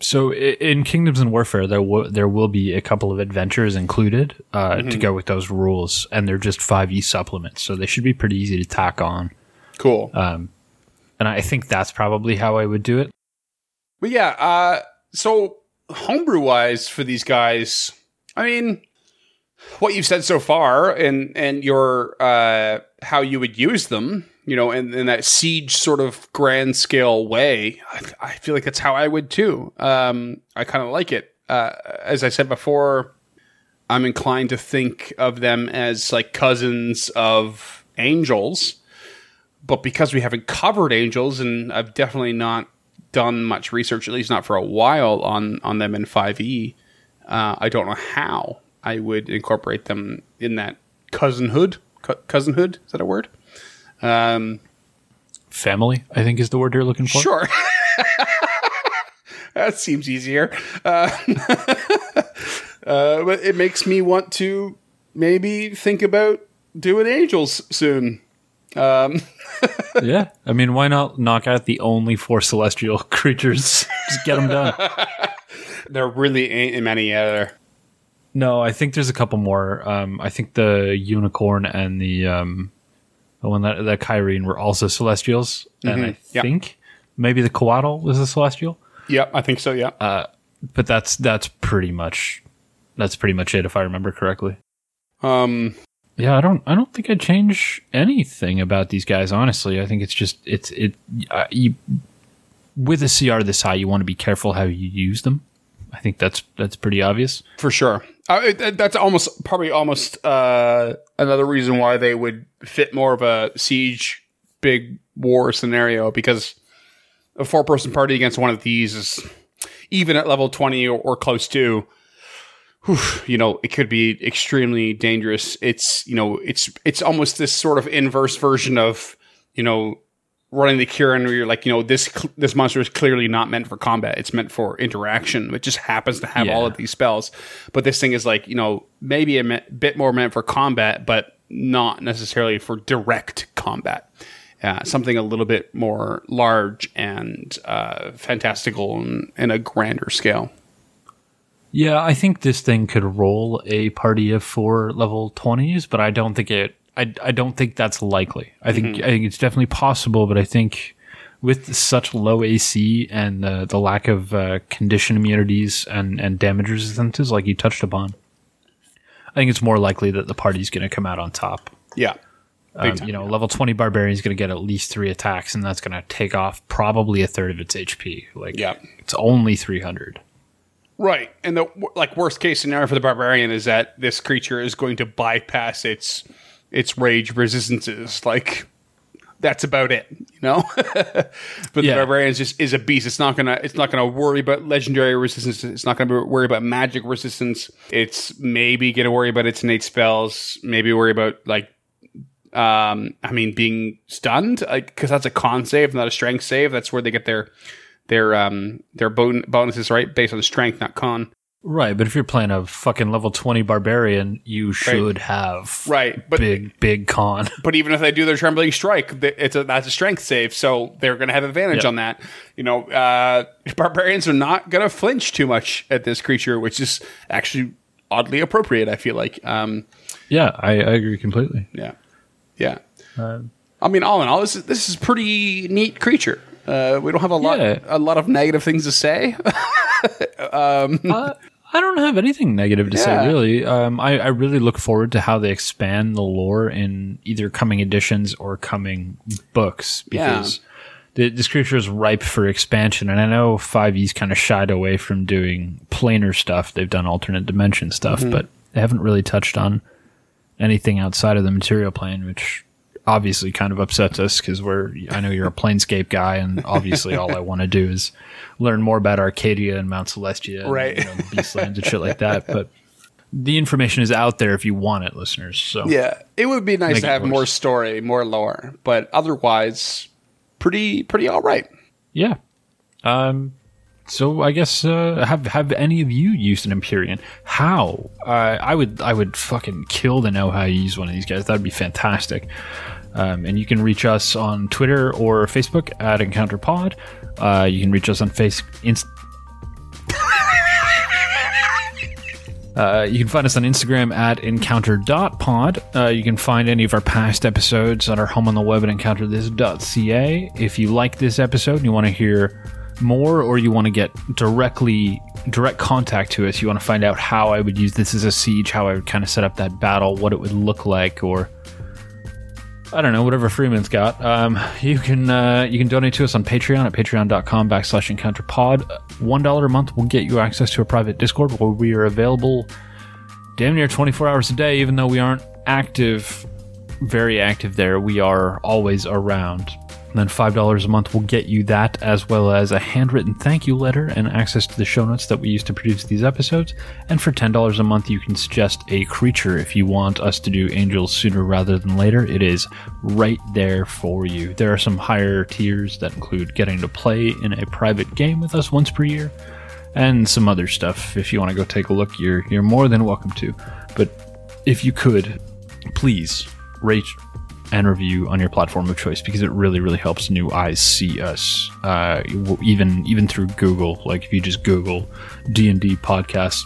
So in Kingdoms and Warfare, there will there will be a couple of adventures included uh, Mm-hmm. to go with those rules, and they're just five e supplements, so they should be pretty easy to tack on. Cool. And I think that's probably how I would do it. But yeah, uh, so homebrew wise for these guys, I mean, what you've said so far and and your uh, how you would use them, you know, in, in that siege sort of grand scale way, I, I feel like that's how I would too. Um, I kind of like it. Uh, as I said before, I'm inclined to think of them as like cousins of angels but because we haven't covered angels and I've definitely not done much research, at least not for a while, on on them in 5e, uh, I don't know how I would incorporate them in that cousinhood. Co- cousinhood is that a word? Um, Family, I think, is the word you're looking for. sure. that seems easier. Uh, uh, but it makes me want to maybe think about doing angels soon. yeah, I mean, why not knock out the only four celestial creatures? Just get them done. There really ain't many other. No, I think there's a couple more. Um, I think the unicorn and the um, the one that the Ki-rin were also celestials, and I Yeah. think maybe the Couatl was a celestial. Yeah, I think so. Yeah. But that's that's pretty much that's pretty much it, if I remember correctly. Um, Yeah, I don't I don't think I'd change anything about these guys. Honestly, I think it's just it's it uh, you with a CR this high, you want to be careful how you use them. I think that's that's pretty obvious. for sure. That's almost probably almost uh, another reason why they would fit more of a siege big war scenario because a four person party against one of these is even at level 20 or, or close to whew, you know it could be extremely dangerous. It's you know it's it's almost this sort of inverse version of you know running the cure and you're like, you know, this this monster is clearly not meant for combat. It's meant for interaction. It just happens to have all of these spells. But this thing is like, you know, maybe a me- bit more meant for combat, but not necessarily for direct combat. Uh, something a little bit more large and uh, fantastical and, and a grander scale. Yeah, I think this thing could roll a party of four level twenties, but I don't think it. I, I don't think that's likely. I think I think it's definitely possible, but I think with such low AC and the the lack of uh, condition immunities and and damage resistances, like you touched upon, I think it's more likely that the party's going to come out on top. Yeah. Um, time, you know, level twenty barbarian is going to get at least three attacks, and that's going to take off probably a third of its HP. Like, Yeah. it's only three hundred. Right, and the like worst case scenario for the barbarian is that this creature is going to bypass its its rage resistances. Like that's about it, you know. but the Yeah. barbarian is just is a beast. It's not gonna it's not gonna worry about legendary resistance. It's not gonna worry about magic resistance. It's maybe gonna worry about its innate spells. Maybe worry about like um I mean being stunned like because that's a con save, not a strength save. That's where they get their their um their bon- bonuses right based on strength, not con. Right, but if you're playing a fucking level 20 barbarian, you should have Right, but big, big con. but even if they do their trembling strike, it's a that's a strength save, so they're going to have advantage Yeah. on that. You know, uh, barbarians are not going to flinch too much at this creature, which is actually oddly appropriate. I feel like, um, yeah, I, I agree completely. yeah, yeah. I mean, all in all, this is this is pretty neat creature. Uh, we don't have a lot Yeah. a lot of negative things to say. Uh, I don't have anything negative to Yeah. say, really. Um, I, I really look forward to how they expand the lore in either coming editions or coming books because the, this creature is ripe for expansion. And I know 5e's kind of shied away from doing planar stuff. They've done alternate dimension stuff, Mm-hmm. but they haven't really touched on anything outside of the material plane, which obviously kind of upsets us because we're I know you're a planescape guy and obviously all I want to do is learn more about Arcadia and Mount Celestia and, Right. you know, Beastlands and shit like that. But the information is out there if you want it, listeners. So Yeah, it would be nice to have more story, more lore, but otherwise, pretty pretty all right. yeah. Um so I guess uh, have have any of you used an Empyrean? How? Uh, I would I would fucking kill to know how you use one of these guys. That'd be fantastic. Um, and you can reach us on Twitter or Facebook at EncounterPod. Uh, you can reach us on face inst- Uh, you can find us on Instagram at encounter.pod. Uh, you can find any of our past episodes on our home on the web at encounterthis.ca. If you like this episode and you want to hear more or you want to get directly direct contact to us, you want to find out how I would use this as a siege, how I would kind of set up that battle, what it would look like, or I don't know, whatever Freeman's got. Um, you can uh, you can donate to us on Patreon at patreon.com backslash encounterpod. One dollar a month will get you access to a private Discord where we are available damn near 24 hours a day, even though we aren't active, very active there. We are always around. Then $5 a month will get you that, as well as a handwritten thank you letter and access to the show notes that we use to produce these episodes. And for $10 a month, you can suggest a creature if you want us to do angels sooner rather than later. It is right there for you. There are some higher tiers that include getting to play in a private game with us once per year and some other stuff. If you want to go take a look, you're you're more than welcome to. But if you could, please rate and review on your platform of choice because it really really helps new eyes see us. Uh, even even through Google, like if you just Google D and D podcast.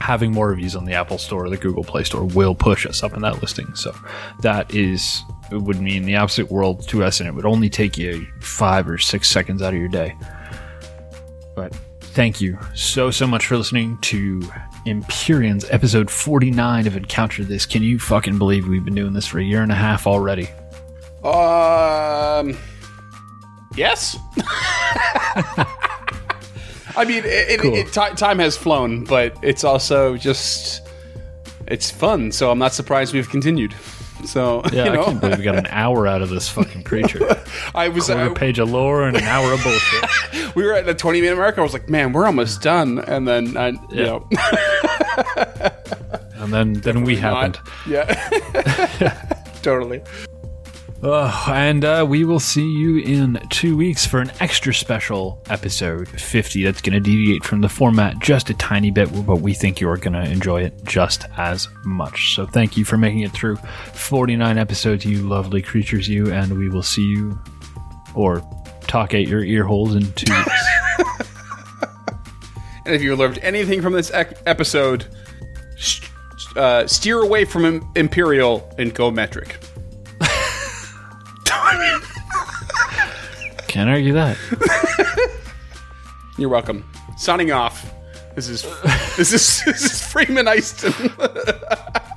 Having more reviews on the Apple Store or the Google Play Store will push us up in that listing. So that is it would mean the absolute world to us, and it would only take you five or six seconds out of your day. But thank you so so much for listening to Empyreans episode 49 of Encounter This. Can you fucking believe we've been doing this for a year and a half already? Um. Yes. I mean, it, Cool. it, it, ti- time has flown, but it's also just it's fun. So I'm not surprised we've continued. So Yeah, you I can't believe we got an hour out of this fucking creature. I was I, page of lore and an hour of bullshit. we were at the 20 minute mark. I was like, man, we're almost done. And then I, you Yeah. know, And then then we not. happened. yeah, totally. Oh, and uh, we will see you in two weeks for an extra special episode 50 that's going to deviate from the format just a tiny bit, but we think you are going to enjoy it just as much. So thank you for making it through 49 episodes, you lovely creatures, you, and we will see you or talk at your ear holes in two weeks. And if you learned anything from this episode, uh, steer away from Imperial and go metric. Can't argue that. You're welcome. Signing off. This is this is this is Freeman Easton.